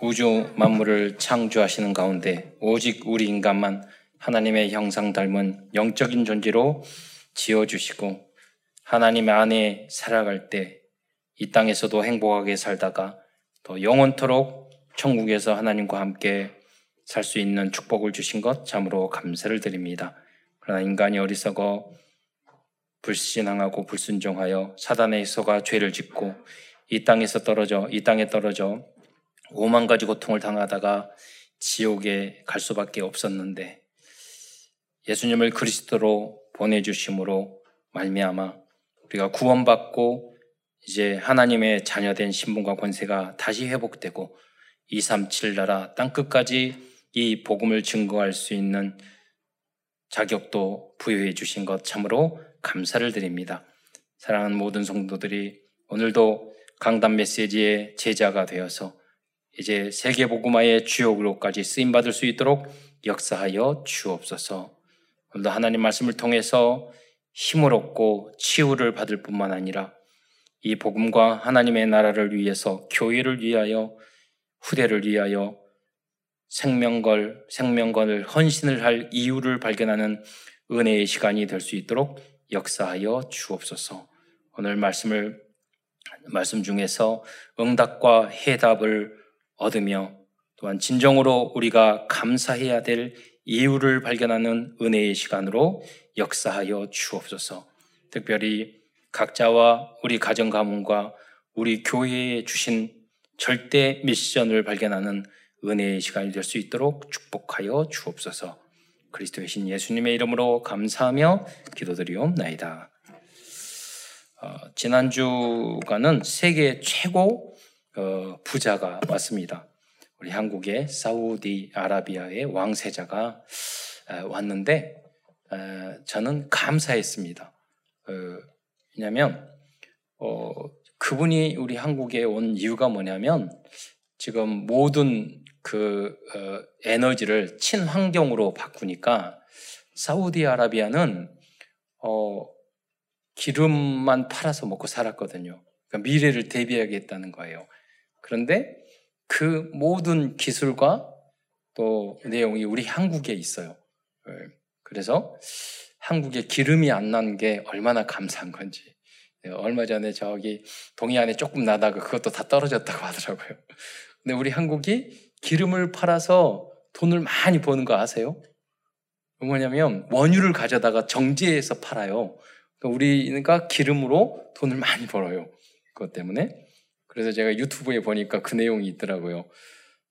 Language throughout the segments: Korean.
우주 만물을 창조하시는 가운데 오직 우리 인간만 하나님의 형상 닮은 영적인 존재로 지어주시고 하나님 안에 살아갈 때 이 땅에서도 행복하게 살다가 또 영원토록 천국에서 하나님과 함께 살 수 있는 축복을 주신 것 참으로 감사를 드립니다. 그러나 인간이 어리석어 불신앙하고 불순종하여 사단의 소가 죄를 짓고 이 땅에서 떨어져 이 땅에 떨어져 오만 가지 고통을 당하다가 지옥에 갈 수밖에 없었는데 예수님을 그리스도로 보내주심으로 말미암아 우리가 구원받고 이제 하나님의 자녀된 신분과 권세가 다시 회복되고 237 나라 땅 끝까지 이 복음을 증거할 수 있는 자격도 부여해 주신 것 참으로 감사를 드립니다. 사랑하는 모든 성도들이 오늘도 강단 메시지의 제자가 되어서 이제 세계 복음화의 주역으로까지 쓰임 받을 수 있도록 역사하여 주옵소서. 오늘도 하나님 말씀을 통해서 힘을 얻고 치유를 받을 뿐만 아니라 이 복음과 하나님의 나라를 위해서 교회를 위하여 후대를 위하여 생명걸 생명걸 헌신을 할 이유를 발견하는 은혜의 시간이 될 수 있도록 역사하여 주옵소서. 오늘 말씀을 말씀 중에서 응답과 해답을 얻으며 또한 진정으로 우리가 감사해야 될 이유를 발견하는 은혜의 시간으로 역사하여 주옵소서. 특별히 각자와 우리 가정 가문과 우리 교회에 주신 절대 미션을 발견하는 은혜의 시간이 될 수 있도록 축복하여 주옵소서. 그리스도의 신 예수님의 이름으로 감사하며 기도드리옵나이다. 어, 지난주가는 세계 최고 어, 부자가 왔습니다. 우리 한국의 사우디 아라비아의 왕세자가 어, 왔는데 어, 저는 감사했습니다. 어, 왜냐하면 어, 그분이 우리 한국에 온 이유가 뭐냐면 지금 모든 그 어, 에너지를 친환경으로 바꾸니까 사우디아라비아는 어, 기름만 팔아서 먹고 살았거든요. 그러니까 미래를 대비하겠다는 거예요. 그런데 그 모든 기술과 또 내용이 우리 한국에 있어요. 예. 그래서 한국에 기름이 안 난 게 얼마나 감사한 건지. 예, 얼마 전에 저기 동해안에 조금 나다가 그것도 다 떨어졌다고 하더라고요. 근데 우리 한국이 기름을 팔아서 돈을 많이 버는 거 아세요? 뭐냐면 원유를 가져다가 정제해서 팔아요. 그러니까 우리가 기름으로 돈을 많이 벌어요. 그것 때문에. 그래서 제가 유튜브에 보니까 그 내용이 있더라고요.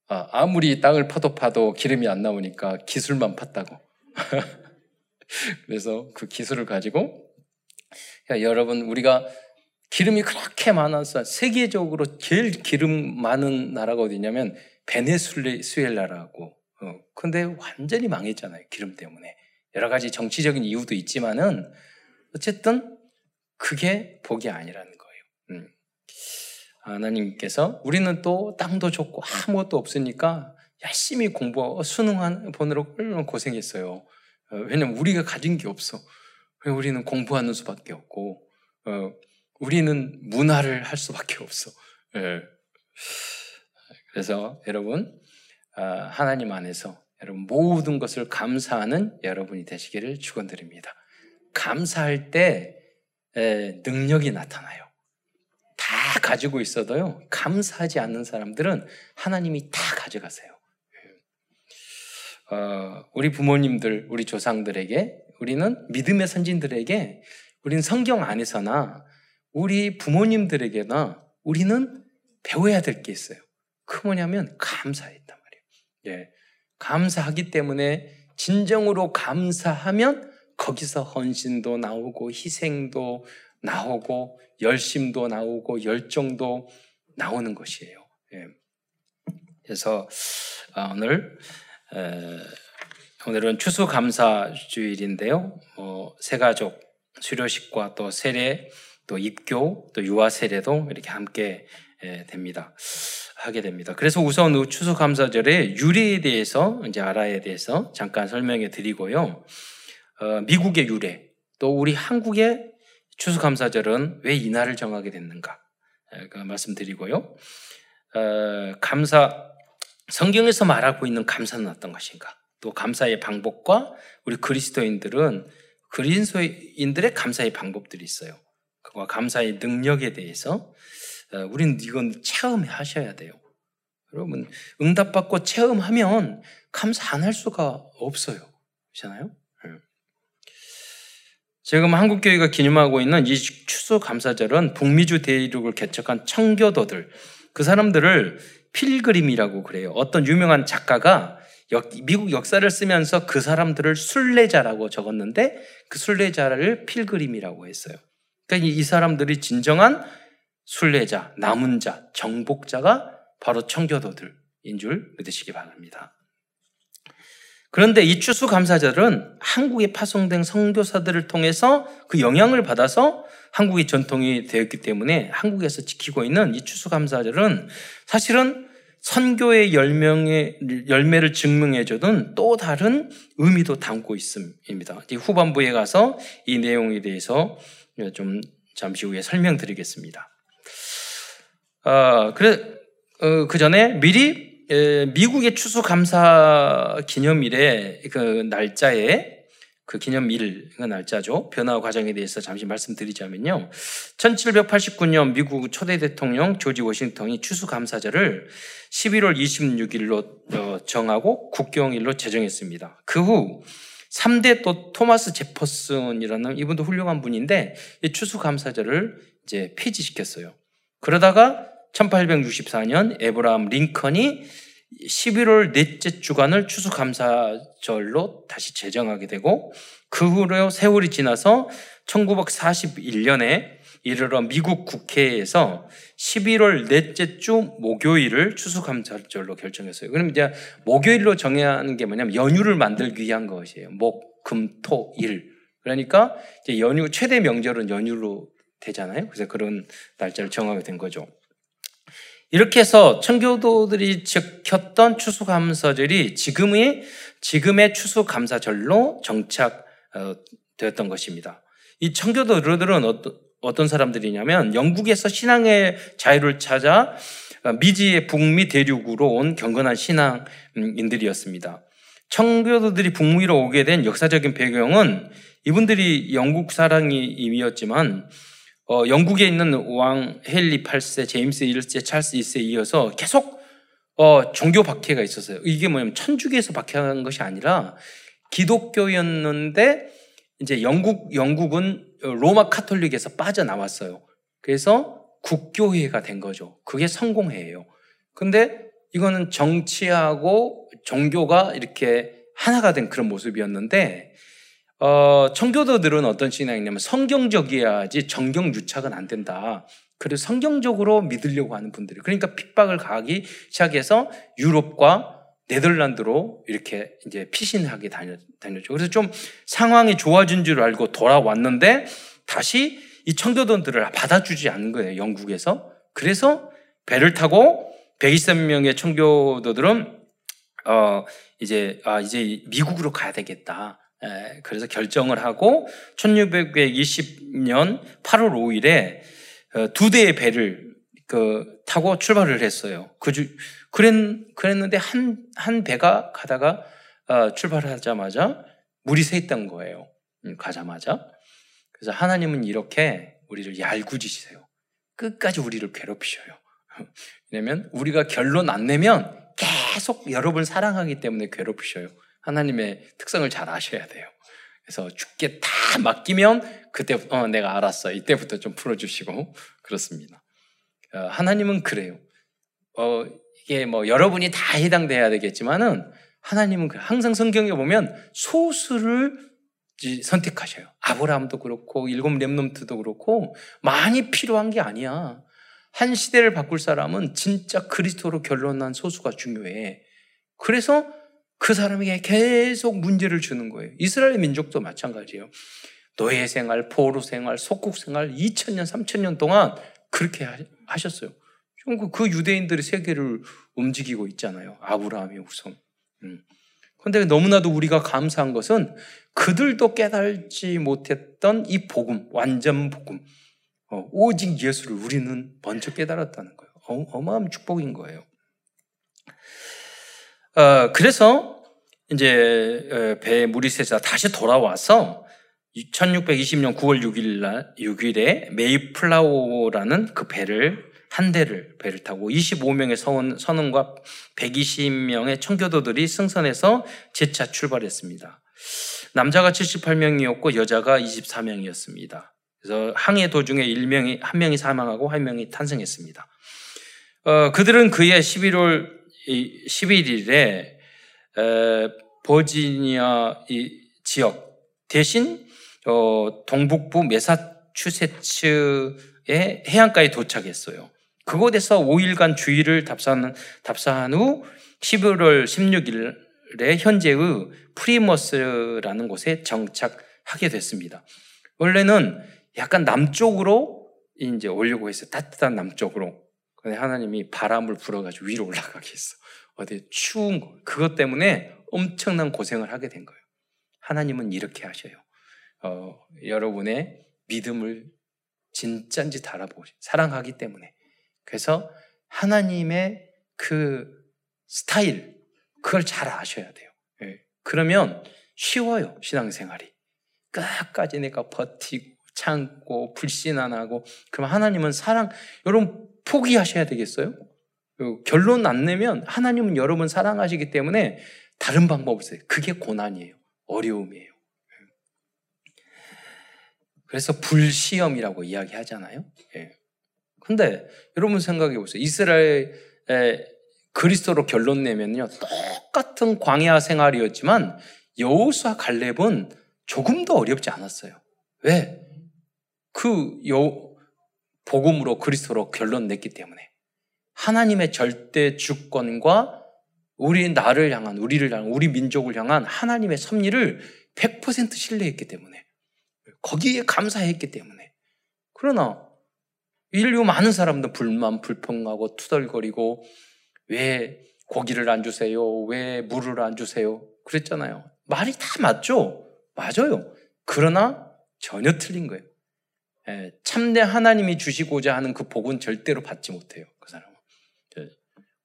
아, 무리 땅을 파도 파도 기름이 안 나오니까 기술만 팠다고. 그래서 그 기술을 가지고 야, 여러분 우리가 기름이 그렇게 많아서 세계적으로 제일 기름 많은 나라가 어디냐면 베네수엘라라고. 어, 근데 완전히 망했잖아요. 기름 때문에. 여러 가지 정치적인 이유도 있지만은 어쨌든 그게 복이 아니라는 거예요. 음. 하나님께서 우리는 또 땅도 좋고 아무것도 없으니까 열심히 공부, 수능한 얼마나 고생했어요. 어, 왜냐면 우리가 가진 게 없어. 우리는 공부하는 수밖에 없고, 어, 우리는 문화를 할 수밖에 없어. 예. 그래서 여러분, 아, 하나님 안에서 여러분 모든 것을 감사하는 여러분이 되시기를 축원드립니다. 감사할 때 능력이 나타나요. 다 가지고 있어도요, 감사하지 않는 사람들은 하나님이 다 가져가세요. 어, 우리 부모님들, 우리 조상들에게, 우리는 믿음의 선진들에게, 우리는 성경 안에서나 우리 부모님들에게나 우리는 배워야 될 게 있어요. 그 뭐냐면 감사했단 말이에요. 예. 감사하기 때문에 진정으로 감사하면 거기서 헌신도 나오고 희생도 나오고 열심도 나오고 열정도 나오는 것이에요. 예. 그래서 아, 오늘 오늘은 추수감사 주일인데요. 어, 새가족 수료식과 또 세례, 또 입교, 또 유아 세례도 이렇게 함께 됩니다. 하게 됩니다. 그래서 우선 추수감사절의 유래에 대해서 이제 알아야 돼서 잠깐 설명해 드리고요. 어, 미국의 유래, 또 우리 한국의 추수감사절은 왜 이날을 정하게 됐는가 그 말씀드리고요. 어, 감사 성경에서 말하고 있는 감사는 어떤 것인가? 또 감사의 방법과 우리 그리스도인들은 그리스도인들의 감사의 방법들이 있어요. 그와 감사의 능력에 대해서 어, 우리는 이건 체험하셔야 돼요. 여러분 응답받고 체험하면 감사 안 할 수가 없어요. 그렇잖아요? 네. 지금 한국교회가 기념하고 있는 이 추수 감사절은 북미주 대륙을 개척한 청교도들 그 사람들을 필그림이라고 그래요. 어떤 유명한 작가가 미국 역사를 쓰면서 그 사람들을 순례자라고 적었는데 그 순례자를 필그림이라고 했어요. 그러니까 이 사람들이 진정한 순례자, 남은 자, 정복자가 바로 청교도들인 줄 믿으시기 바랍니다. 그런데 이 추수 감사절은 한국에 파송된 선교사들을 통해서 그 영향을 받아서 한국의 전통이 되었기 때문에 한국에서 지키고 있는 이 추수 감사절은 사실은 선교의 열명의 열매를 증명해주는 또 다른 의미도 담고 있습니다. 후반부에 가서 이 내용에 대해서 좀 잠시 후에 설명드리겠습니다. 어, 그래, 어, 그 전에 미리 에, 미국의 추수 감사 기념일에 그 날짜에 그 기념일 그 날짜죠. 변화 과정에 대해서 잠시 말씀드리자면요. 1789년 미국 초대 대통령 조지 워싱턴이 추수 감사절을 11월 26일로 어, 정하고 국경일로 제정했습니다. 그후 3대 또 토마스 제퍼슨이라는 이분도 훌륭한 분인데 이 추수감사절을 이제 폐지시켰어요. 그러다가 1864년 에브라함 링컨이 11월 넷째 주간을 추수감사절로 다시 제정하게 되고 그 후로 세월이 지나서 1941년에 이르러 미국 국회에서 11월 넷째 주 목요일을 추수감사절로 결정했어요. 그럼 이제 목요일로 정하는 게 뭐냐면 연휴를 만들기 위한 것이에요. 목, 금, 토, 일. 그러니까 이제 연휴 최대 명절은 연휴로 되잖아요. 그래서 그런 날짜를 정하게 된 거죠. 이렇게 해서 청교도들이 지켰던 추수감사절이 지금의 지금의 추수감사절로 정착되었던 것입니다. 이 청교도들은 어떤 사람들이냐면 영국에서 신앙의 자유를 찾아 미지의 북미 대륙으로 온 경건한 신앙인들이었습니다. 청교도들이 북미로 오게 된 역사적인 배경은 이분들이 영국 사랑이이었지만 어, 영국에 있는 왕 헨리 8세, 제임스 1세, 찰스 2세에 이어서 계속 어, 종교 박해가 있었어요. 이게 뭐냐면 천주교에서 박해한 것이 아니라 기독교였는데 이제 영국 영국은 로마 카톨릭에서 빠져나왔어요. 그래서 국교회가 된 거죠. 그게 성공회예요. 근데 이거는 정치하고 종교가 이렇게 하나가 된 그런 모습이었는데 어, 청교도들은 어떤 신앙이냐면 성경적이어야지 정경 유착은 안 된다. 그래서 성경적으로 믿으려고 하는 분들이 그러니까 핍박을 가하기 시작해서 유럽과 네덜란드로 이렇게 이제 피신하게 다녔, 다녔죠. 그래서 좀 상황이 좋아진 줄 알고 돌아왔는데 다시 이 청교도들을 받아주지 않은 거예요. 영국에서. 그래서 배를 타고 123명의 청교도들은 어 이제 아 이제 미국으로 가야 되겠다. 에, 그래서 결정을 하고 1620년 8월 5일에 어, 두 대의 배를 그 타고 출발을 했어요. 그 주, 그랬, 그랬는데 한, 한 배가 가다가 어, 출발하자마자 물이 새 있던 거예요. 음, 가자마자. 그래서 하나님은 이렇게 우리를 얄궂으시세요. 끝까지 우리를 괴롭히셔요. 왜냐면 우리가 결론 안 내면 계속 여러분을 사랑하기 때문에 괴롭히셔요. 하나님의 특성을 잘 아셔야 돼요. 그래서 죽게 다 맡기면 그때 어 내가 알았어 이때부터 좀 풀어주시고 그렇습니다. 어, 하나님은 그래요. 어 이게 뭐 여러분이 다 해당돼야 되겠지만은 하나님은 항상 성경에 보면 소수를 선택하셔요. 아브라함도 그렇고 일곱 렘nom트도 그렇고 많이 필요한 게 아니야. 한 시대를 바꿀 사람은 진짜 그리스도로 결론난 소수가 중요해. 그래서 그 사람에게 계속 문제를 주는 거예요. 이스라엘 민족도 마찬가지예요. 노예 생활, 포로 생활, 속국 생활 2000년, 3000년 동안 그렇게 하셨어요. 그 유대인들이 세계를 움직이고 있잖아요. 아브라함이 우선. 음. 근데 너무나도 우리가 감사한 것은 그들도 깨달지 못했던 이 복음, 완전 복음. 어, 오직 예수를 우리는 먼저 깨달았다는 거예요. 어, 어마어마한 축복인 거예요. 어, 그래서 이제 어, 배에 물이 새서 다시 돌아와서 1620년 9월 6일 날 6일에 메이플라워라는 그 배를 한 대를 배를 타고 25명의 서원, 선원과 120명의 청교도들이 승선해서 재차 출발했습니다. 남자가 78명이었고 여자가 24명이었습니다. 그래서 항해 도중에 1명이 한 명이 사망하고 한 명이 탄생했습니다. 어, 그들은 그해 11월 11일에 에, 버지니아 지역 대신 어, 동북부 메사추세츠의 해안가에 도착했어요. 그곳에서 5일간 주의를 답사한, 답사한 후 11월 16일에 현재의 프리머스라는 곳에 정착하게 됐습니다. 원래는 약간 남쪽으로 이제 오려고 했어요. 따뜻한 남쪽으로. 근데 하나님이 바람을 불어가지고 위로 올라가게 했어. 어디 추운 거. 그것 때문에 엄청난 고생을 하게 된 거예요. 하나님은 이렇게 하셔요. 어, 여러분의 믿음을 진짠지 달아보고 사랑하기 때문에. 그래서 하나님의 그 스타일, 그걸 잘 아셔야 돼요. 예. 그러면 쉬워요, 신앙생활이. 끝까지 내가 버티고, 참고, 불신 안 하고, 그럼 하나님은 사랑, 여러분 포기하셔야 되겠어요? 결론 안 내면 하나님은 여러분 사랑하시기 때문에 다른 방법 없어요. 그게 고난이에요. 어려움이에요. 그래서 불시험이라고 이야기하잖아요. 예. 근데 여러분 생각해 보세요. 이스라엘에 그리스도로 결론 내면요. 똑같은 광야 생활이었지만 여호수아 갈렙은 조금 더 어렵지 않았어요. 왜? 그 여, 복음으로 그리스도로 결론 냈기 때문에 하나님의 절대 주권과 우리 나를 향한 우리를 향한 우리 민족을 향한 하나님의 섭리를 100% 신뢰했기 때문에 거기에 감사했기 때문에 그러나 인류 많은 사람들 불만 불평하고 투덜거리고 왜 고기를 안 주세요? 왜 물을 안 주세요? 그랬잖아요. 말이 다 맞죠? 맞아요. 그러나 전혀 틀린 거예요. 예, 참내 하나님이 주시고자 하는 그 복은 절대로 받지 못해요. 그 사람은. 예,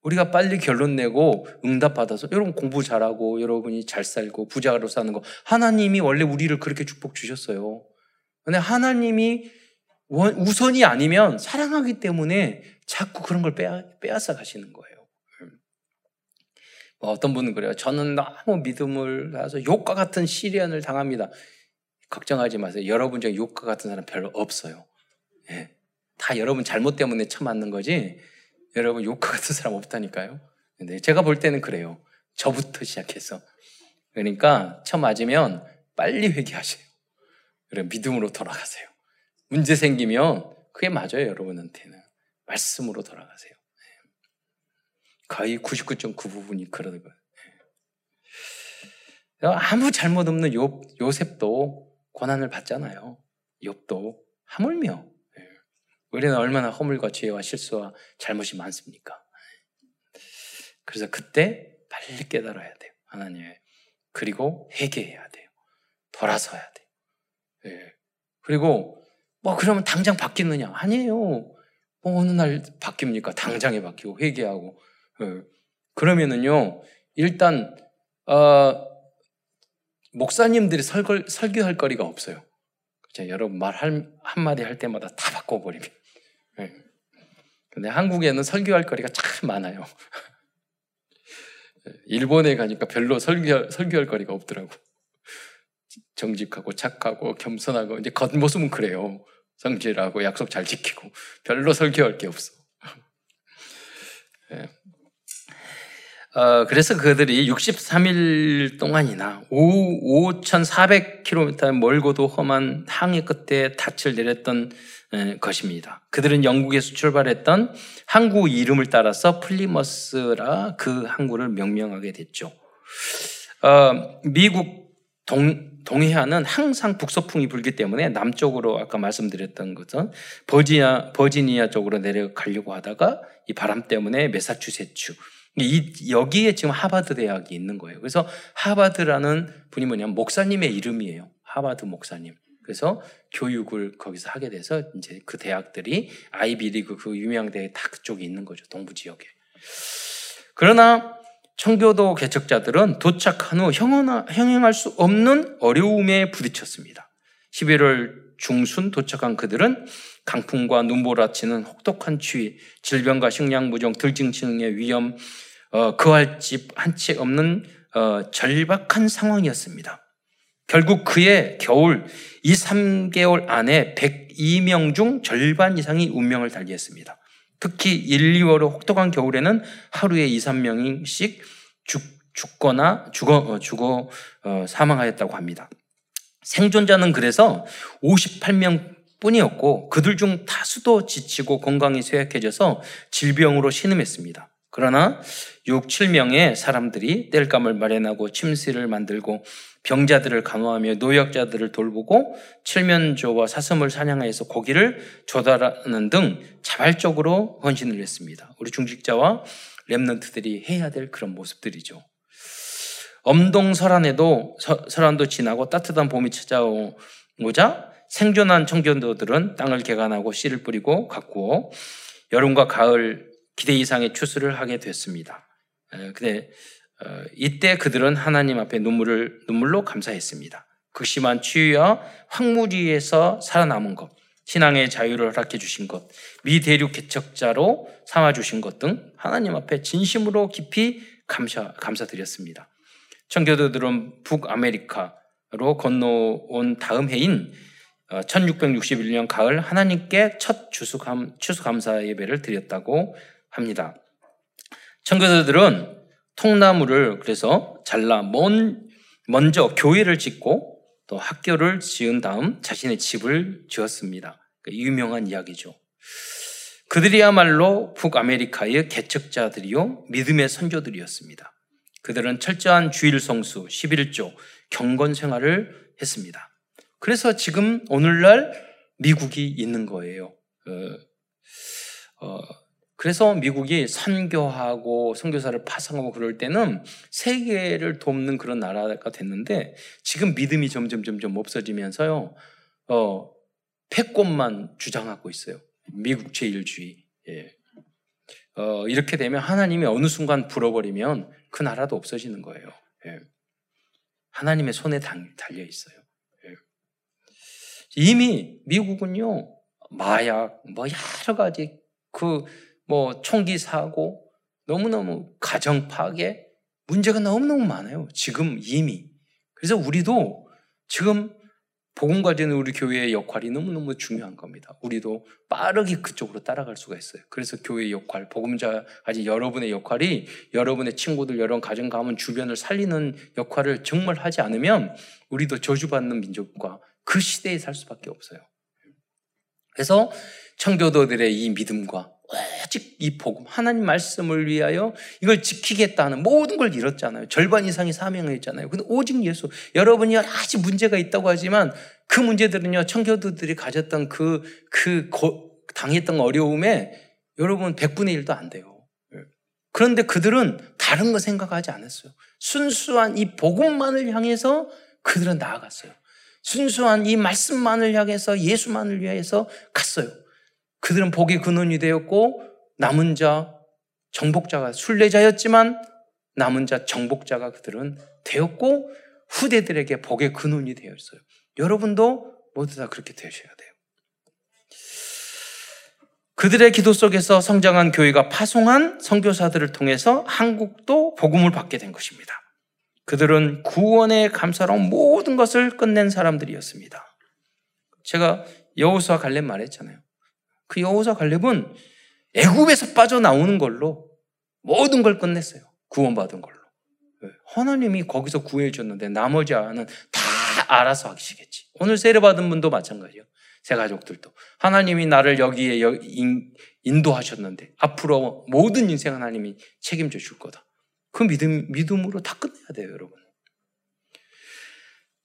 우리가 빨리 결론 내고 응답 받아서 여러분 공부 잘하고 여러분이 잘 살고 부자로 사는 거 하나님이 원래 우리를 그렇게 축복 주셨어요. 근데 하나님이 우선이 아니면 사랑하기 때문에 자꾸 그런 걸 빼앗, 빼앗아 가시는 거예요. 뭐 어떤 분은 그래요. 저는 너무 믿음을 가서 욕과 같은 시련을 당합니다. 걱정하지 마세요. 여러분 중에 욕과 같은 사람 별로 없어요. 예. 다 여러분 잘못 때문에 처맞는 거지. 여러분 욕과 같은 사람 없다니까요. 근데 제가 볼 때는 그래요. 저부터 시작해서. 그러니까 처맞으면 빨리 회개하세요. 그래 믿음으로 돌아가세요. 문제 생기면 그게 맞아요, 여러분한테는. 말씀으로 돌아가세요. 네. 거의 99.9 부분이 그러는 거예요. 네. 아무 잘못 없는 요, 요셉도 고난을 받잖아요. 욥도 하물며 네. 우리는 얼마나 허물과 죄와 실수와 잘못이 많습니까? 그래서 그때 빨리 깨달아야 돼요. 하나님의 그리고 회개해야 돼요. 돌아서야 돼요. 그리고 뭐 그러면 당장 바뀌느냐? 아니에요. 뭐 어느 날 바뀝니까? 당장에 바뀌고 회개하고. 예. 그러면은요, 일단 어, 목사님들이 설걸, 설교할 거리가 없어요. 그죠? 여러분 말 한마디 할 때마다 다 바꿔버리면. 예. 근데 한국에는 설교할 거리가 참 많아요. 예. 일본에 가니까 별로 설교, 설교할 거리가 없더라고. 정직하고 착하고 겸손하고 이제 겉모습은 그래요. 성질하고 약속 잘 지키고 별로 설교할 게 없어. 네. 어, 그래서 그들이 63일 동안이나 5,400km 멀고도 험한 항해 끝에 닻을 내렸던 에, 것입니다. 그들은 영국에서 출발했던 항구 이름을 따라서 플리머스라 그 항구를 명명하게 됐죠. 어, 미국 동, 동해안은 항상 북서풍이 불기 때문에 남쪽으로 아까 말씀드렸던 것은 버지니아, 버지니아 쪽으로 내려가려고 하다가 이 바람 때문에 메사추세츠 이, 여기에 지금 하바드 대학이 있는 거예요. 그래서 하바드라는 분이 뭐냐면 목사님의 이름이에요. 하바드 목사님. 그래서 교육을 거기서 하게 돼서 이제 그 대학들이 아이비리그 그 유명 대학 다 그쪽에 있는 거죠. 동부 지역에. 그러나 청교도 개척자들은 도착한 후 형행할 수 없는 어려움에 부딪혔습니다. 11월 중순 도착한 그들은 강풍과 눈보라치는 혹독한 추위, 질병과 식량부정, 들증증의 위험, 어, 그할 집 한 채 없는 어, 절박한 상황이었습니다. 결국 그의 겨울 2, 3개월 안에 102명 중 절반 이상이 운명을 달리했습니다. 특히 1, 2월의 혹독한 겨울에는 하루에 2, 3명씩 죽, 죽거나 죽어, 어, 죽어 어, 사망하였다고 합니다. 생존자는 그래서 58명 뿐이었고 그들 중 다수도 지치고 건강이 쇠약해져서 질병으로 신음했습니다. 그러나 6, 7명의 사람들이 땔감을 마련하고 침실을 만들고 병자들을 간호하며 노약자들을 돌보고 칠면조와 사슴을 사냥하여서 고기를 조달하는 등 자발적으로 헌신을 했습니다. 우리 중직자와 랩런트들이 해야 될 그런 모습들이죠. 엄동설안에도 설안도 지나고 따뜻한 봄이 찾아오자 생존한 청견도들은 땅을 개간하고 씨를 뿌리고 가꾸어 여름과 가을 기대 이상의 추수를 하게 됐습니다. 근데 어, 이때 그들은 하나님 앞에 눈물을 눈물로 감사했습니다. 극심한 추위와 황무지에서 살아남은 것, 신앙의 자유를 허락해 주신 것, 미대륙 개척자로 삼아 주신 것 등 하나님 앞에 진심으로 깊이 감사 감사드렸습니다. 청교도들은 북아메리카로 건너온 다음 해인 1661년 어, 가을 하나님께 첫 추수감, 추수감사 예배를 드렸다고 합니다. 청교도들은 통나무를 그래서 잘라 먼, 먼저 교회를 짓고 또 학교를 지은 다음 자신의 집을 지었습니다. 그러니까 유명한 이야기죠. 그들이야말로 북아메리카의 개척자들이요 믿음의 선조들이었습니다. 그들은 철저한 주일 성수, 11조, 경건 생활을 했습니다. 그래서 지금 오늘날 미국이 있는 거예요. 어, 어, 그래서 미국이 선교하고 선교사를 파송하고 그럴 때는 세계를 돕는 그런 나라가 됐는데 지금 믿음이 점점 점점 없어지면서요. 어, 패권만 주장하고 있어요. 미국 제일주의. 예. 어, 이렇게 되면 하나님이 어느 순간 불어버리면 그 나라도 없어지는 거예요. 예. 하나님의 손에 달려 있어요. 예. 이미 미국은요 마약 뭐 여러 가지 그 뭐 총기 사고, 너무너무 가정 파괴, 문제가 너무너무 많아요. 지금 이미. 그래서 우리도 지금 복음 가지는 우리 교회의 역할이 너무너무 중요한 겁니다. 우리도 빠르게 그쪽으로 따라갈 수가 있어요. 그래서 교회의 역할, 복음자 가진 여러분의 역할이 여러분의 친구들, 여러분 가정 가문 주변을 살리는 역할을 정말 하지 않으면 우리도 저주받는 민족과 그 시대에 살 수밖에 없어요. 그래서 청교도들의 이 믿음과 오직 이 복음, 하나님 말씀을 위하여 이걸 지키겠다는 모든 걸 잃었잖아요. 절반 이상이 사명했잖아요. 근데 오직 예수. 여러분이 여러 가지 문제가 있다고 하지만 그 문제들은요, 청교도들이 가졌던 그, 그, 고, 당했던 어려움에 여러분 100분의 1도 안 돼요. 예. 그런데 그들은 다른 거 생각하지 않았어요. 순수한 이 복음만을 향해서 그들은 나아갔어요. 순수한 이 말씀만을 향해서 예수만을 위해서 갔어요. 그들은 복의 근원이 되었고 남은 자 정복자가 순례자였지만 남은 자 정복자가 그들은 되었고 후대들에게 복의 근원이 되었어요. 여러분도 모두 다 그렇게 되셔야 돼요. 그들의 기도 속에서 성장한 교회가 파송한 선교사들을 통해서 한국도 복음을 받게 된 것입니다. 그들은 구원의 감사로 모든 것을 끝낸 사람들이었습니다. 제가 여호수아 갈렙 말했잖아요. 그 여호사 갈렙은 애굽에서 빠져나오는 걸로 모든 걸 끝냈어요. 구원받은 걸로. 예, 하나님이 거기서 구해 줬는데 나머지 안은 다 알아서 하시겠지. 오늘 세례 받은 분도 마찬가지예요. 새 가족들도 하나님이 나를 여기에 인도하셨는데 앞으로 모든 인생 하나님이 책임져 줄 거다. 그 믿음 믿음으로 다 끝내야 돼요, 여러분.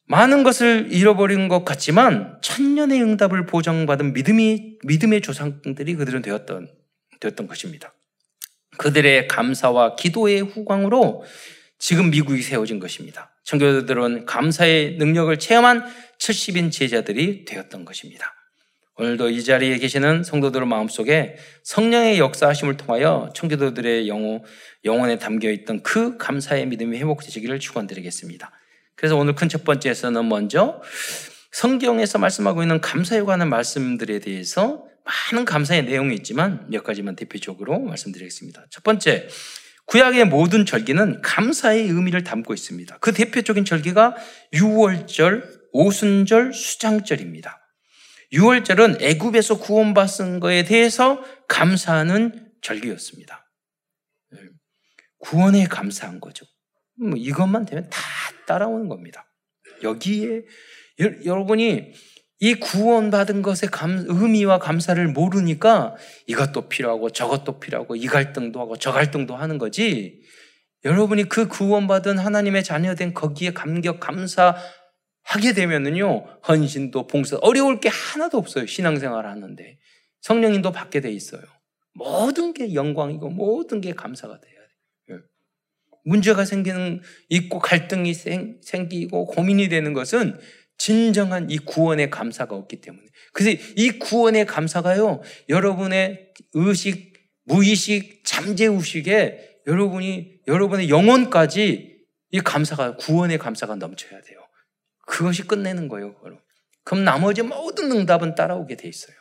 많은 것을 잃어버린 것 같지만 천년의 응답을 보장받은 믿음이 믿음의 조상들이 그들은 되었던 되었던 것입니다. 그들의 감사와 기도의 후광으로 지금 미국이 세워진 것입니다. 청교도들은 감사의 능력을 체험한 70인 제자들이 되었던 것입니다. 오늘도 이 자리에 계시는 성도들 마음속에 성령의 역사하심을 통하여 청교도들의 영혼, 영혼에 담겨 있던 그 감사의 믿음이 회복되시기를 축원드리겠습니다. 그래서 오늘 큰 첫 번째에서는 먼저 성경에서 말씀하고 있는 감사에 관한 말씀들에 대해서 많은 감사의 내용이 있지만 몇 가지만 대표적으로 말씀드리겠습니다. 첫 번째, 구약의 모든 절기는 감사의 의미를 담고 있습니다. 그 대표적인 절기가 6월절, 오순절, 수장절입니다. 6월절은 애굽에서 구원받은 것에 대해서 감사하는 절기였습니다. 네. 구원에 감사한 거죠. 뭐 이것만 되면 다 따라오는 겁니다. 여기에 여러분이 이 구원받은 것의 감, 의미와 감사를 모르니까 이것도 필요하고 저것도 필요하고 이 갈등도 하고 저 갈등도 하는 거지. 여러분이 그 구원받은 하나님의 자녀된 거기에 감격, 감사 하게 되면은요, 헌신도 봉사, 어려울 게 하나도 없어요. 신앙생활 하는데. 성령님도 받게 돼 있어요. 모든 게 영광이고 모든 게 감사가 돼야 돼요. 예. 문제가 생기는, 있고 갈등이 생, 생기고 고민이 되는 것은 진정한 이 구원의 감사가 없기 때문에. 그래서 이 구원의 감사가요, 여러분의 의식, 무의식, 잠재의식에 여러분이, 여러분의 영혼까지 이 감사가, 구원의 감사가 넘쳐야 돼요. 그것이 끝내는 거예요, 그럼. 그럼 나머지 모든 응답은 따라오게 돼 있어요.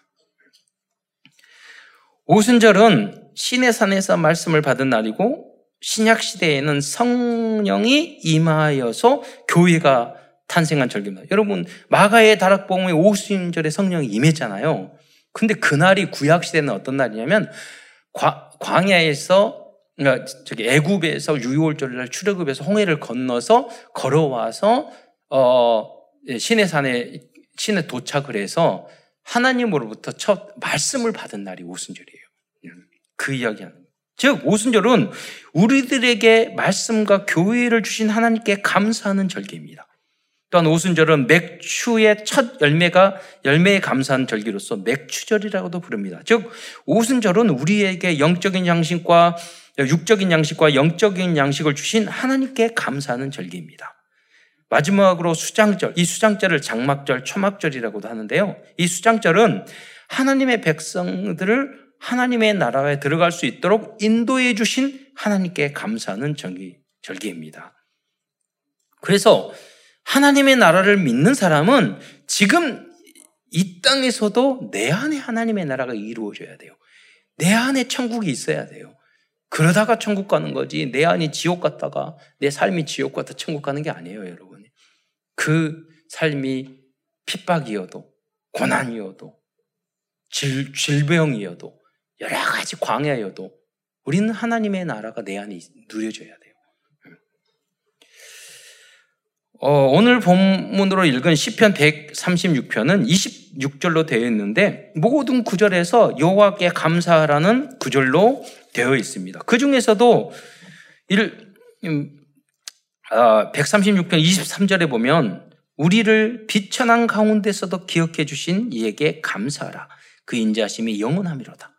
오순절은 신의 산에서 말씀을 받은 날이고, 신약 시대에는 성령이 임하여서 교회가 탄생한 절기입니다. 여러분 마가의 다락봉의 오순절에 성령이 임했잖아요. 근데 그날이 구약 시대는 어떤 날이냐면 광야에서 그러니까 저기 애굽에서 유월절날 출애굽에서 홍해를 건너서 걸어와서 어 시내 산에 시내에 도착을 해서 하나님으로부터 첫 말씀을 받은 날이 오순절이에요. 그 이야기하는 거예요. 즉 오순절은 우리들에게 말씀과 교회를 주신 하나님께 감사하는 절기입니다. 또한 오순절은 맥추의 첫 열매가 열매에 감사한 절기로서 맥추절이라고도 부릅니다. 즉 오순절은 우리에게 영적인 양식과 육적인 양식과 영적인 양식을 주신 하나님께 감사하는 절기입니다. 마지막으로 수장절, 이 수장절을 장막절, 초막절이라고도 하는데요. 이 수장절은 하나님의 백성들을 하나님의 나라에 들어갈 수 있도록 인도해 주신 하나님께 감사하는 절기, 절기입니다. 그래서 하나님의 나라를 믿는 사람은 지금 이 땅에서도 내 안에 하나님의 나라가 이루어져야 돼요. 내 안에 천국이 있어야 돼요. 그러다가 천국 가는 거지. 내 안이 지옥 갔다가 내 삶이 지옥 갔다 천국 가는 게 아니에요, 여러분. 그 삶이 핍박이어도 고난이어도 질, 질병이어도 여러 가지 광야여도 우리는 하나님의 나라가 내 안에 누려져야 돼요. 어, 오늘 본문으로 읽은 시편 136편은 26절로 되어 있는데 모든 구절에서 여호와께 감사하라는 구절로 되어 있습니다. 그 중에서도 1, 음, 어, 136편 23절에 보면 우리를 비천한 가운데서도 기억해 주신 이에게 감사하라. 그 인자심이 영원함이로다.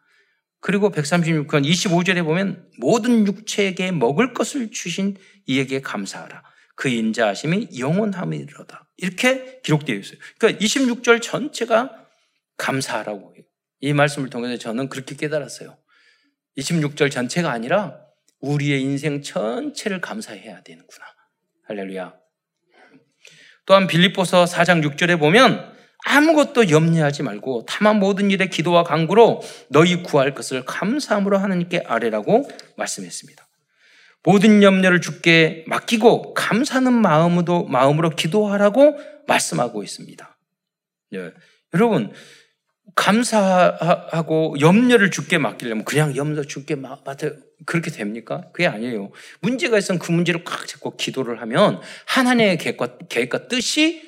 그리고 136편 25절에 보면 모든 육체에게 먹을 것을 주신 이에게 감사하라. 그 인자하심이 영원함이로다. 이렇게 기록되어 있어요. 그러니까 26절 전체가 감사하라고 해요. 이 말씀을 통해서 저는 그렇게 깨달았어요. 26절 전체가 아니라 우리의 인생 전체를 감사해야 되는구나. 할렐루야. 또한 빌립보서 4장 6절에 보면 아무것도 염려하지 말고 다만 모든 일에 기도와 간구로 너희 구할 것을 감사함으로 하나님께 아뢰라고 말씀했습니다. 모든 염려를 주께 맡기고 감사하는 마음으로, 마음으로 기도하라고 말씀하고 있습니다. 예. 여러분, 감사하고 염려를 주께 맡기려면 그냥 염려 주께 맡아 그렇게 됩니까? 그게 아니에요. 문제가 있으면 그 문제를 꽉 잡고 기도를 하면 하나님의 계획과, 계획과 뜻이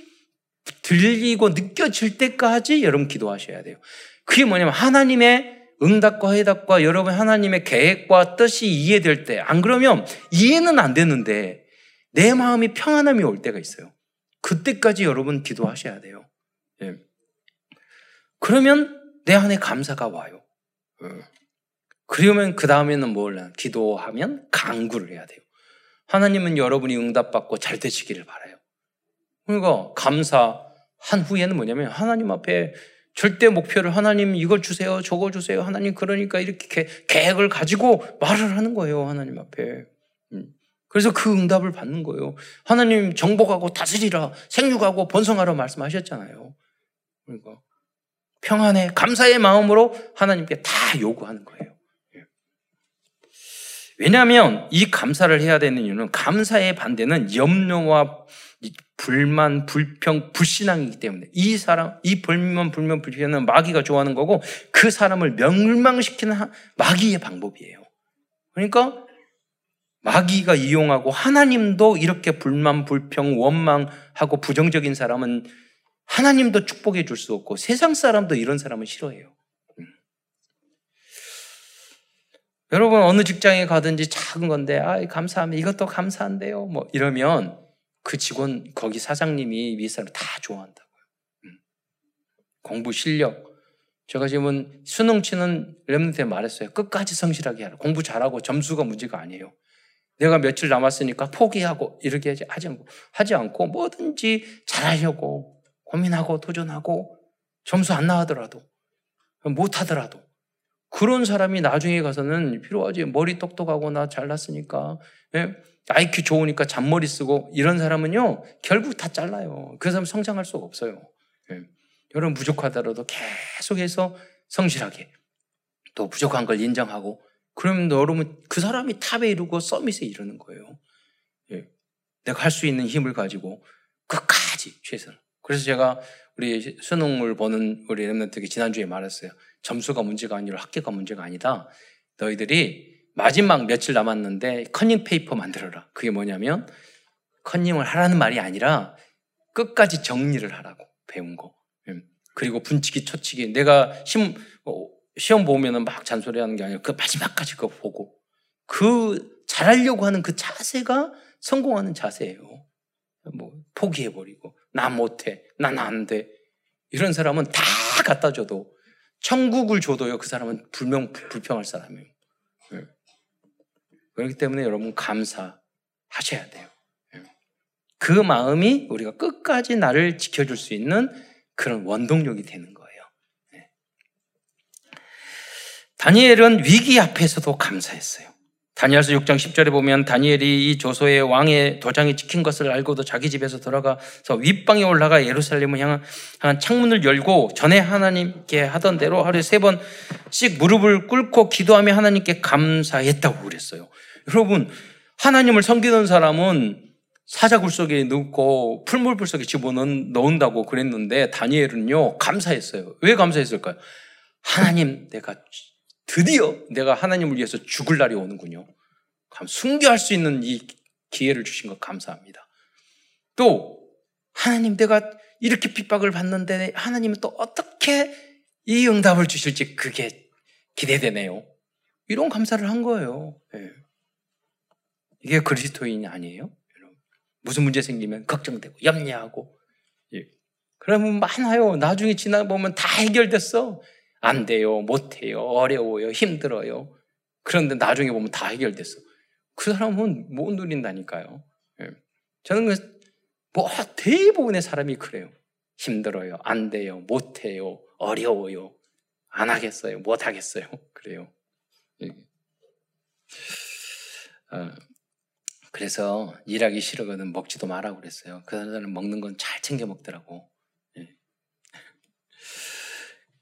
들리고 느껴질 때까지 여러분 기도하셔야 돼요. 그게 뭐냐면 하나님의 응답과 해답과 여러분 하나님의 계획과 뜻이 이해될 때, 안 그러면 이해는 안 되는데 내 마음이 평안함이 올 때가 있어요. 그때까지 여러분 기도하셔야 돼요. 예. 그러면 내 안에 감사가 와요. 예. 그러면 그 다음에는 뭘 기도하면 강구를 해야 돼요. 하나님은 여러분이 응답받고 잘 되시기를 바라요. 그러니까 감사한 후에는 뭐냐면 하나님 앞에 절대 목표를 하나님 이걸 주세요, 저거 주세요. 하나님 그러니까 이렇게 계획을 가지고 말을 하는 거예요. 하나님 앞에. 음. 그래서 그 응답을 받는 거예요. 하나님 정복하고 다스리라, 생육하고 번성하라 말씀하셨잖아요. 그러니까 평안의 감사의 마음으로 하나님께 다 요구하는 거예요. 예. 왜냐하면 이 감사를 해야 되는 이유는 감사의 반대는 염려와 불만, 불평, 불신앙이기 때문에 이 사람, 이 불만, 불만, 불평은 마귀가 좋아하는 거고 그 사람을 멸망시키는 마귀의 방법이에요. 그러니까 마귀가 이용하고 하나님도 이렇게 불만, 불평, 원망하고 부정적인 사람은 하나님도 축복해 줄 수 없고 세상 사람도 이런 사람은 싫어해요. 음. 여러분 어느 직장에 가든지 작은 건데 아 감사합니다. 이것도 감사한데요. 뭐 이러면 그 직원 거기 사장님이 위 사람 다 좋아한다고요. 음. 공부 실력. 제가 지금 수능 치는 랩런트에 말했어요. 끝까지 성실하게 하라. 공부 잘하고 점수가 문제가 아니에요. 내가 며칠 남았으니까 포기하고 이렇게 하지 않고 하지 않고 뭐든지 잘하려고 고민하고 도전하고 점수 안 나오더라도 못하더라도 그런 사람이 나중에 가서는 필요하지 머리 똑똑하고 나 잘났으니까 예? IQ 좋으니까 잔머리 쓰고 이런 사람은요 결국 다 잘라요. 그 사람 성장할 수가 없어요. 예. 여러분 부족하더라도 계속해서 성실하게 또 부족한 걸 인정하고 그러면 여러분 그 사람이 top에 이르고 summit에 이르는 거예요. 예. 내가 할 수 있는 힘을 가지고 끝까지 최선. 그래서 제가 우리 수능을 보는 우리 remnant에게 지난주에 말했어요. 점수가 문제가 아니라 학교가 문제가 아니다. 너희들이 마지막 며칠 남았는데 컨닝 페이퍼 만들어라. 그게 뭐냐면 컨닝을 하라는 말이 아니라 끝까지 정리를 하라고 배운 거. 음. 그리고 분치기, 초치기. 내가 심, 어, 시험 보면은 막 잔소리하는 게 아니라 그 마지막까지 그거 보고 그 잘하려고 하는 그 자세가 성공하는 자세예요. 뭐 포기해버리고 나 못해, 난 안 돼. 이런 사람은 다 갖다 줘도 천국을 줘도요 그 사람은 불명 불평할 사람이에요. 네. 그렇기 때문에 여러분 감사하셔야 돼요. 네. 그 마음이 우리가 끝까지 나를 지켜줄 수 있는 그런 원동력이 되는 거예요. 네. 다니엘은 위기 앞에서도 감사했어요. 다니엘서 6장 10절에 보면 다니엘이 이 조소의 왕의 도장이 찍힌 것을 알고도 자기 집에서 돌아가서 윗방에 올라가 예루살렘을 향한, 향한 창문을 열고 전에 하나님께 하던 대로 하루에 세 번씩 무릎을 꿇고 기도하며 하나님께 감사했다고 그랬어요. 여러분, 하나님을 섬기는 사람은 사자굴 속에 넣고 풀물불 속에 집어넣는다고 그랬는데 다니엘은요 감사했어요. 왜 감사했을까요? 하나님 내가 드디어 내가 하나님을 위해서 죽을 날이 오는군요. 순교할 수 있는 이 기회를 주신 것 감사합니다. 또 하나님 내가 이렇게 핍박을 받는데 하나님은 또 어떻게 이 응답을 주실지 그게 기대되네요. 이런 감사를 한 거예요. 네. 이게 그리스도인이 아니에요? 무슨 문제 생기면 걱정되고 염려하고 예. 그러면 많아요. 나중에 지나 보면 다 해결됐어. 안 돼요, 못 해요, 어려워요, 힘들어요. 그런데 나중에 보면 다 해결됐어. 그 사람은 못 누린다니까요. 예. 저는 그뭐 대부분의 사람이 그래요. 힘들어요, 안 돼요, 못 해요, 어려워요, 안 하겠어요, 못 하겠어요. 그래요. 예. 어, 그래서 일하기 싫으거든 먹지도 마라 그랬어요. 그 사람은 먹는 건 잘 챙겨 먹더라고.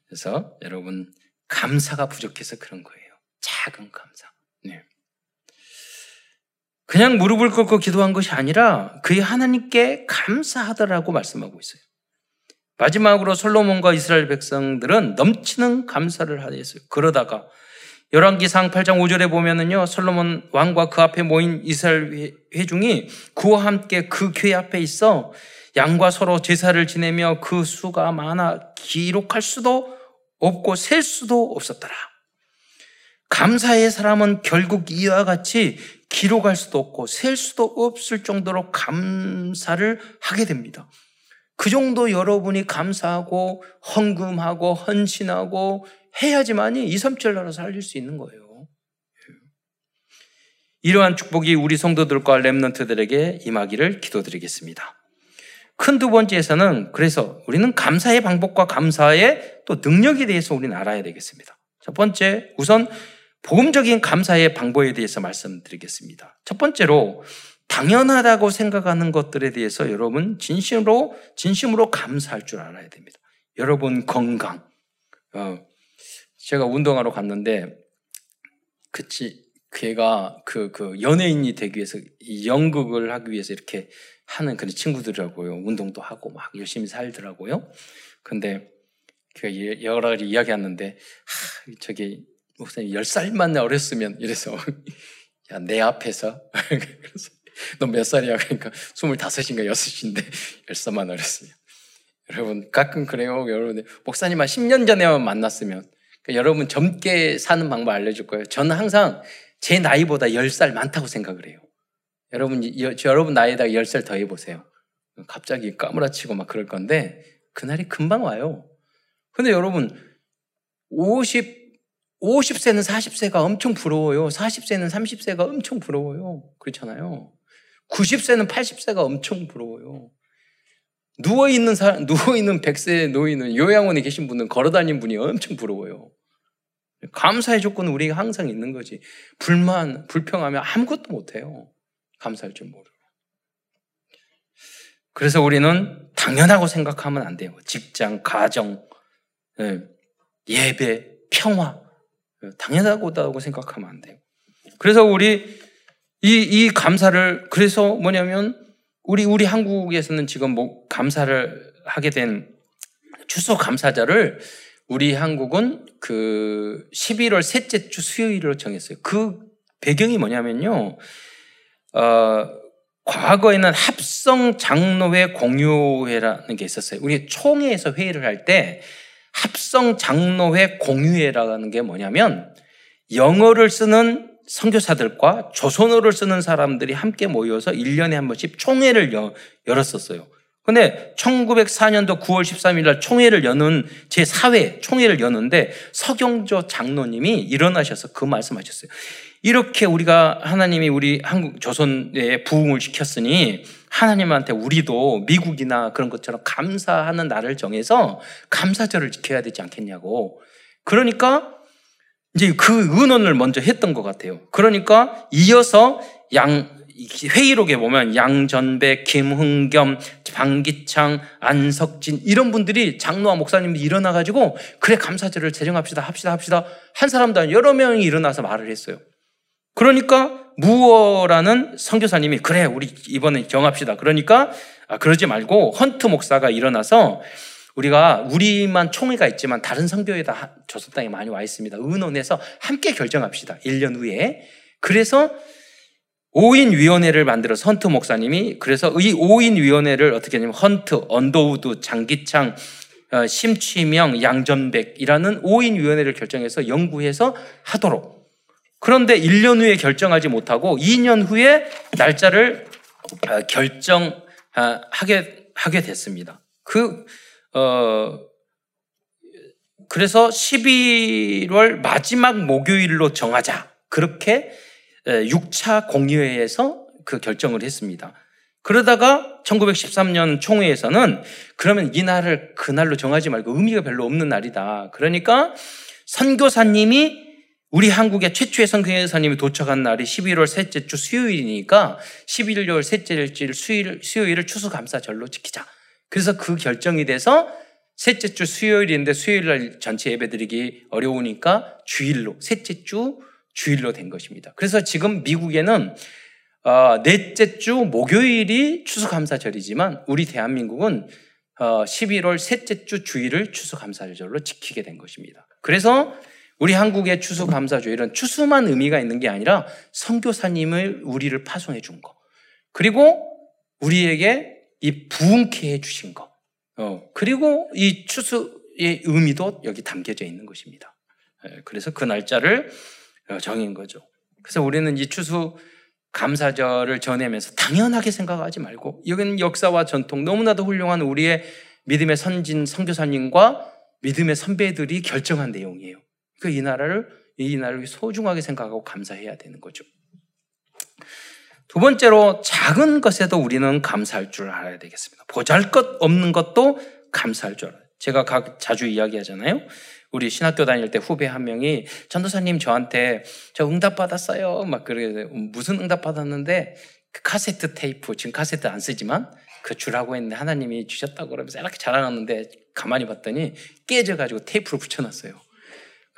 그래서 여러분 감사가 부족해서 그런 거예요. 작은 감사. 네. 그냥 무릎을 꿇고 기도한 것이 아니라 그의 하나님께 감사하더라고 말씀하고 있어요. 마지막으로 솔로몬과 이스라엘 백성들은 넘치는 감사를 하였어요. 그러다가 열왕기상 8장 5절에 보면은요, 솔로몬 왕과 그 앞에 모인 이스라엘 회중이 그와 함께 그 교회 앞에 있어 양과 서로 제사를 지내며 그 수가 많아 기록할 수도 없고 셀 수도 없었더라. 감사의 사람은 결국 이와 같이 기록할 수도 없고 셀 수도 없을 정도로 감사를 하게 됩니다. 그 정도 여러분이 감사하고 헌금하고 헌신하고 해야지만이 2, 3절 나라 살릴 수 있는 거예요. 이러한 축복이 우리 성도들과 렘넌트들에게 임하기를 기도드리겠습니다. 큰 두 번째에서는 그래서 우리는 감사의 방법과 감사의 또 능력에 대해서 우리는 알아야 되겠습니다. 첫 번째, 우선 복음적인 감사의 방법에 대해서 말씀드리겠습니다. 첫 번째로 당연하다고 생각하는 것들에 대해서 여러분 진심으로 진심으로 감사할 줄 알아야 됩니다. 여러분 건강. 어, 제가 운동하러 갔는데 그치 걔가 그, 그 연예인이 되기 위해서 연극을 하기 위해서 이렇게 하는 그런 친구들이라고요. 운동도 하고 막 열심히 살더라고요. 근데 그 여러 가지 이야기하는데 하, 저기 목사님 10살만 어렸으면 이래서 야 내 앞에서 그래서 너 몇 살이야? 그러니까 25인가 6인데 10살만 어렸으면 여러분 가끔 그래요. 여러분 목사님 한 10년 전에만 만났으면 그러니까 여러분 젊게 사는 방법 알려줄 거예요. 저는 항상 제 나이보다 10살 많다고 생각을 해요. 여러분, 여, 여러분 나이에다가 10살 더 해보세요. 갑자기 까무라치고 막 그럴 건데, 그날이 금방 와요. 근데 여러분, 50, 50세는 40세가 엄청 부러워요. 40세는 30세가 엄청 부러워요. 그렇잖아요. 90세는 80세가 엄청 부러워요. 누워있는 사람, 누워있는 100세 노인은 요양원에 계신 분은 걸어다니는 분이 엄청 부러워요. 감사의 조건은 우리가 항상 있는 거지. 불만, 불평하면 아무것도 못해요. 감사할 줄 모르고. 그래서 우리는 당연하고 생각하면 안 돼요. 직장, 가정, 예, 예배, 평화. 예, 당연하다고 생각하면 안 돼요. 그래서 우리 이, 이 감사를, 그래서 뭐냐면 우리, 우리 한국에서는 지금 뭐 감사를 하게 된 추수 감사자를 우리 한국은 그 11월 셋째 주 수요일로 정했어요. 그 배경이 뭐냐면요. 어, 과거에는 합성 장로회 공유회라는 게 있었어요. 우리 총회에서 회의를 할 때 합성 장로회 공유회라는 게 뭐냐면 영어를 쓰는 선교사들과 조선어를 쓰는 사람들이 함께 모여서 1년에 한 번씩 총회를 열었었어요. 근데 1904년도 9월 13일 날 총회를 여는 제4회 총회를 여는데 서경조 장로님이 일어나셔서 그 말씀하셨어요. 이렇게 우리가 하나님이 우리 한국 조선에 부흥을 시켰으니 하나님한테 우리도 미국이나 그런 것처럼 감사하는 날을 정해서 감사절을 지켜야 되지 않겠냐고. 그러니까 이제 그 의논을 먼저 했던 것 같아요. 그러니까 이어서 양 회의록에 보면 양전백, 김흥겸, 방기창, 안석진 이런 분들이 장로와 목사님이 일어나 가지고 그래 감사절을 제정합시다 합시다 합시다 한 사람도 여러 명이 일어나서 말을 했어요. 그러니까 무어라는 선교사님이 그래 우리 이번에 정합시다. 그러니까 아, 그러지 말고 헌트 목사가 일어나서 우리가 우리만 총회가 있지만 다른 선교회 다 조선 땅에 많이 와 있습니다. 의논해서 함께 결정합시다. 1년 후에. 그래서 5인 위원회를 만들어서 헌트 목사님이 그래서 이 5인 위원회를 어떻게 하냐면 헌트, 언더우드, 장기창, 어, 심취명, 양전백이라는 5인 위원회를 결정해서 연구해서 하도록. 그런데 1년 후에 결정하지 못하고 2년 후에 날짜를 어, 결정하게 하게 됐습니다. 그 어, 그래서 11월 마지막 목요일로 정하자. 그렇게 6차 공의회에서 그 결정을 했습니다. 그러다가 1913년 총회에서는 그러면 이 날을 그날로 정하지 말고 의미가 별로 없는 날이다. 그러니까 선교사님이 우리 한국의 최초의 선교사님이 도착한 날이 11월 셋째 주 수요일이니까 11월 셋째 주 수요일, 수요일을 추수감사절로 지키자. 그래서 그 결정이 돼서 셋째 주 수요일인데 수요일 날 전체 예배 드리기 어려우니까 주일로, 셋째 주 주일로 된 것입니다. 그래서 지금 미국에는 어, 넷째 주 목요일이 추수감사절이지만 우리 대한민국은 어, 11월 셋째 주 주일을 추수감사절로 지키게 된 것입니다. 그래서 우리 한국의 추수감사주일은 추수만 의미가 있는 게 아니라 선교사님을 우리를 파송해 준 거. 그리고 우리에게 이 부흥케 해 주신 거. 어, 그리고 이 추수의 의미도 여기 담겨져 있는 것입니다. 예, 그래서 그 날짜를 어, 정인 거죠. 그래서 우리는 이 추수 감사절을 전하면서 당연하게 생각하지 말고 여기는 역사와 전통 너무나도 훌륭한 우리의 믿음의 선진 선교사님과 믿음의 선배들이 결정한 내용이에요. 그 이 나라를 이 나라를 소중하게 생각하고 감사해야 되는 거죠. 두 번째로 작은 것에도 우리는 감사할 줄 알아야 되겠습니다. 보잘 것 없는 것도 감사할 줄 알아요. 제가 각 자주 이야기하잖아요. 우리 신학교 다닐 때 후배 한 명이 전도사님 저한테 저 응답 받았어요. 막 그래 무슨 응답 받았는데 그 카세트 테이프 지금 카세트 안 쓰지만 그 주라고 했는데 하나님이 주셨다고 그러면서 이렇게 자랑하는데 가만히 봤더니 깨져가지고 테이프를 붙여놨어요.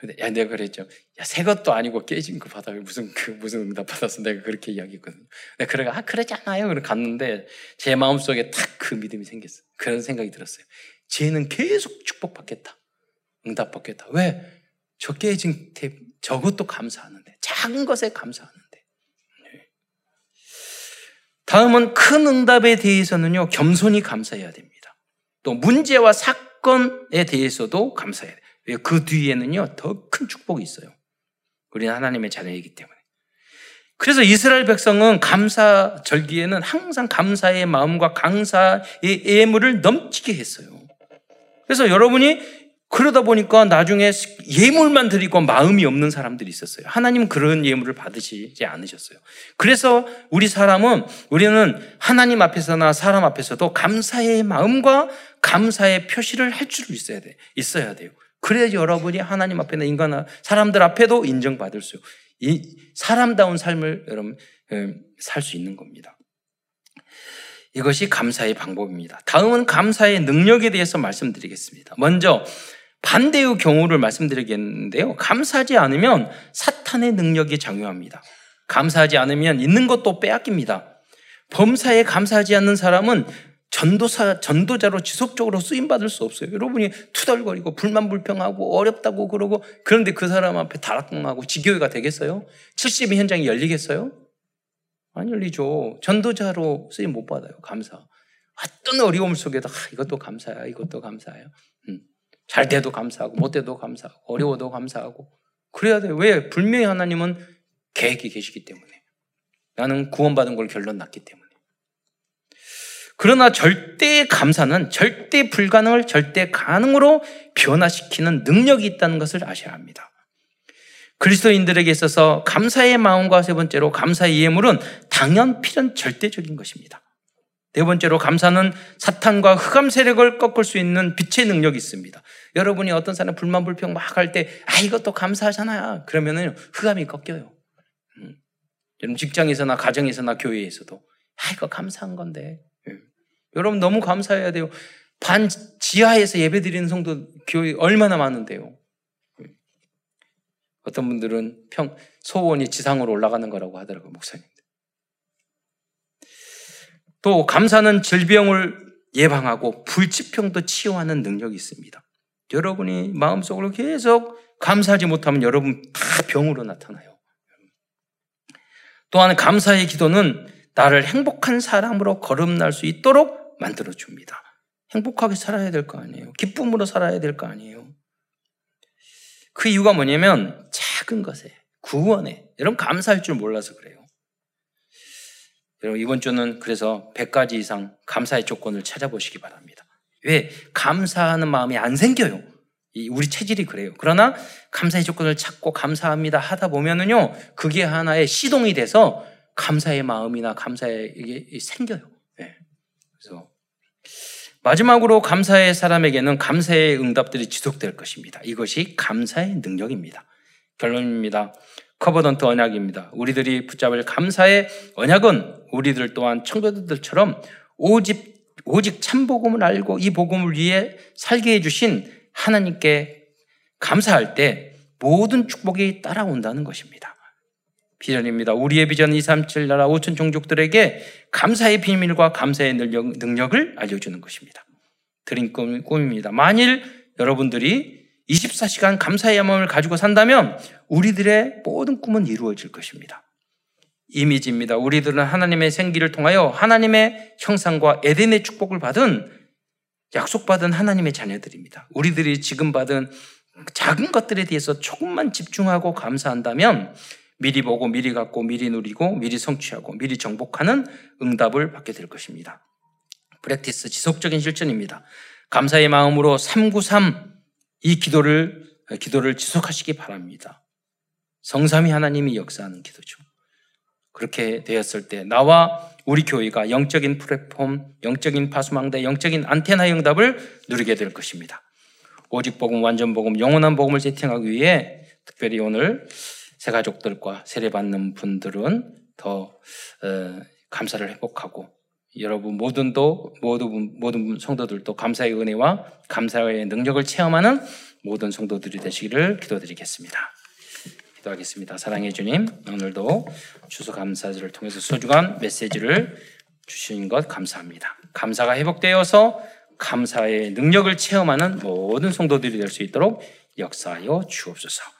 근데 야 내가 그랬죠. 야 새 것도 아니고 깨진 거 받아 무슨 그 무슨 응답 받았어 내가 그렇게 이야기했거든요. 내가 그래가 아 그러잖아요. 그래 갔는데 제 마음 속에 탁 그 믿음이 생겼어. 그런 생각이 들었어요. 쟤는 계속 축복받겠다. 응답 받겠다. 왜? 저 깨진 탭, 저것도 감사하는데. 작은 것에 감사하는데. 네. 다음은 큰 응답에 대해서는요, 겸손히 감사해야 됩니다. 또 문제와 사건에 대해서도 감사해야 돼요. 왜? 그 뒤에는요, 더 큰 축복이 있어요. 우리는 하나님의 자녀이기 때문에. 그래서 이스라엘 백성은 감사 절기에는 항상 감사의 마음과 감사의 예물을 넘치게 했어요. 그래서 여러분이 그러다 보니까 나중에 예물만 드리고 마음이 없는 사람들이 있었어요. 하나님 그런 예물을 받으시지 않으셨어요. 그래서 우리 사람은 우리는 하나님 앞에서나 사람 앞에서도 감사의 마음과 감사의 표시를 할 줄 있어야 돼. 있어야 돼요. 그래야 여러분이 하나님 앞에나 인간 사람들 앞에도 인정받을 수, 이 사람다운 삶을 여러분 살 수 있는 겁니다. 이것이 감사의 방법입니다. 다음은 감사의 능력에 대해서 말씀드리겠습니다. 먼저 반대의 경우를 말씀드리겠는데요. 감사하지 않으면 사탄의 능력이 장요합니다. 감사하지 않으면 있는 것도 빼앗깁니다. 범사에 감사하지 않는 사람은 전도사, 전도자로 지속적으로 쓰임받을 수 없어요. 여러분이 투덜거리고 불만불평하고 어렵다고 그러고 그런데 그 사람 앞에 다락공하고 지교회가 되겠어요? 70의 현장이 열리겠어요? 안 열리죠. 전도자로 쓰임 못 받아요. 감사. 어떤 어려움 속에도 아, 이것도 감사야, 이것도 감사야. 음. 잘 돼도 감사하고 못 돼도 감사하고 어려워도 감사하고 그래야 돼요. 왜? 분명히 하나님은 계획이 계시기 때문에. 나는 구원받은 걸 결론 났기 때문에. 그러나 절대 감사는 절대 불가능을 절대 가능으로 변화시키는 능력이 있다는 것을 아셔야 합니다. 그리스도인들에게 있어서 감사의 마음과 세 번째로 감사의 예물은 당연 필연 절대적인 것입니다. 네 번째로 감사는 사탄과 흑암 세력을 꺾을 수 있는 빛의 능력이 있습니다. 여러분이 어떤 사람 불만 불평 막 할 때, 아, 이것도 감사하잖아요. 그러면은 흑암이 꺾여요. 음. 여러분 직장에서나 가정에서나 교회에서도, 아, 이거 감사한 건데. 음. 여러분 너무 감사해야 돼요. 반 지하에서 예배 드리는 성도 교회 얼마나 많은데요. 어떤 분들은 평, 소원이 지상으로 올라가는 거라고 하더라고요, 목사님. 또, 감사는 질병을 예방하고 불치병도 치유하는 능력이 있습니다. 여러분이 마음속으로 계속 감사하지 못하면 여러분 다 병으로 나타나요. 또한 감사의 기도는 나를 행복한 사람으로 거듭날 수 있도록 만들어 줍니다. 행복하게 살아야 될 거 아니에요. 기쁨으로 살아야 될 거 아니에요. 그 이유가 뭐냐면 작은 것에 구원에 여러분 감사할 줄 몰라서 그래요. 여러분 이번 주는 그래서 100가지 이상 감사의 조건을 찾아보시기 바랍니다. 왜 감사하는 마음이 안 생겨요. 우리 체질이 그래요. 그러나 감사의 조건을 찾고 감사합니다 하다 보면은요, 그게 하나의 시동이 돼서 감사의 마음이나 감사의 이게 생겨요. 네. 그래서 마지막으로 감사의 사람에게는 감사의 응답들이 지속될 것입니다. 이것이 감사의 능력입니다. 결론입니다. covenant 언약입니다. 우리들이 붙잡을 감사의 언약은 우리들 또한 청교도들처럼 오직, 오직 참복음을 알고 이 복음을 위해 살게 해주신 하나님께 감사할 때 모든 축복이 따라온다는 것입니다. 비전입니다. 우리의 비전 237 나라 5천 종족들에게 감사의 비밀과 감사의 능력, 을 알려주는 것입니다. 드린 꿈입니다. 만일 여러분들이 24시간 감사의 마음을 가지고 산다면 우리들의 모든 꿈은 이루어질 것입니다. 이미지입니다. 우리들은 하나님의 생기를 통하여 하나님의 형상과 에덴의 축복을 받은 약속받은 하나님의 자녀들입니다. 우리들이 지금 받은 작은 것들에 대해서 조금만 집중하고 감사한다면 미리 보고 미리 갖고 미리 누리고 미리 성취하고 미리 정복하는 응답을 받게 될 것입니다. 프랙티스 지속적인 실천입니다. 감사의 마음으로 393 이 기도를 기도를 지속하시기 바랍니다. 성삼이 하나님이 역사하는 기도죠. 그렇게 되었을 때 나와 우리 교회가 영적인 플랫폼, 영적인 파수망대, 영적인 안테나 응답을 누리게 될 것입니다. 오직 복음, 완전 복음, 영원한 복음을 세팅하기 위해 특별히 오늘 새 가족들과 세례받는 분들은 더 어, 감사를 회복하고 여러분 모든도 모든 모든 성도들도 감사의 은혜와 감사의 능력을 체험하는 모든 성도들이 되시기를 기도드리겠습니다. 기도하겠습니다. 사랑해 주님, 오늘도 추수감사절을 통해서 소중한 메시지를 주신 것 감사합니다. 감사가 회복되어서 감사의 능력을 체험하는 모든 성도들이 될 수 있도록 역사하여 주옵소서.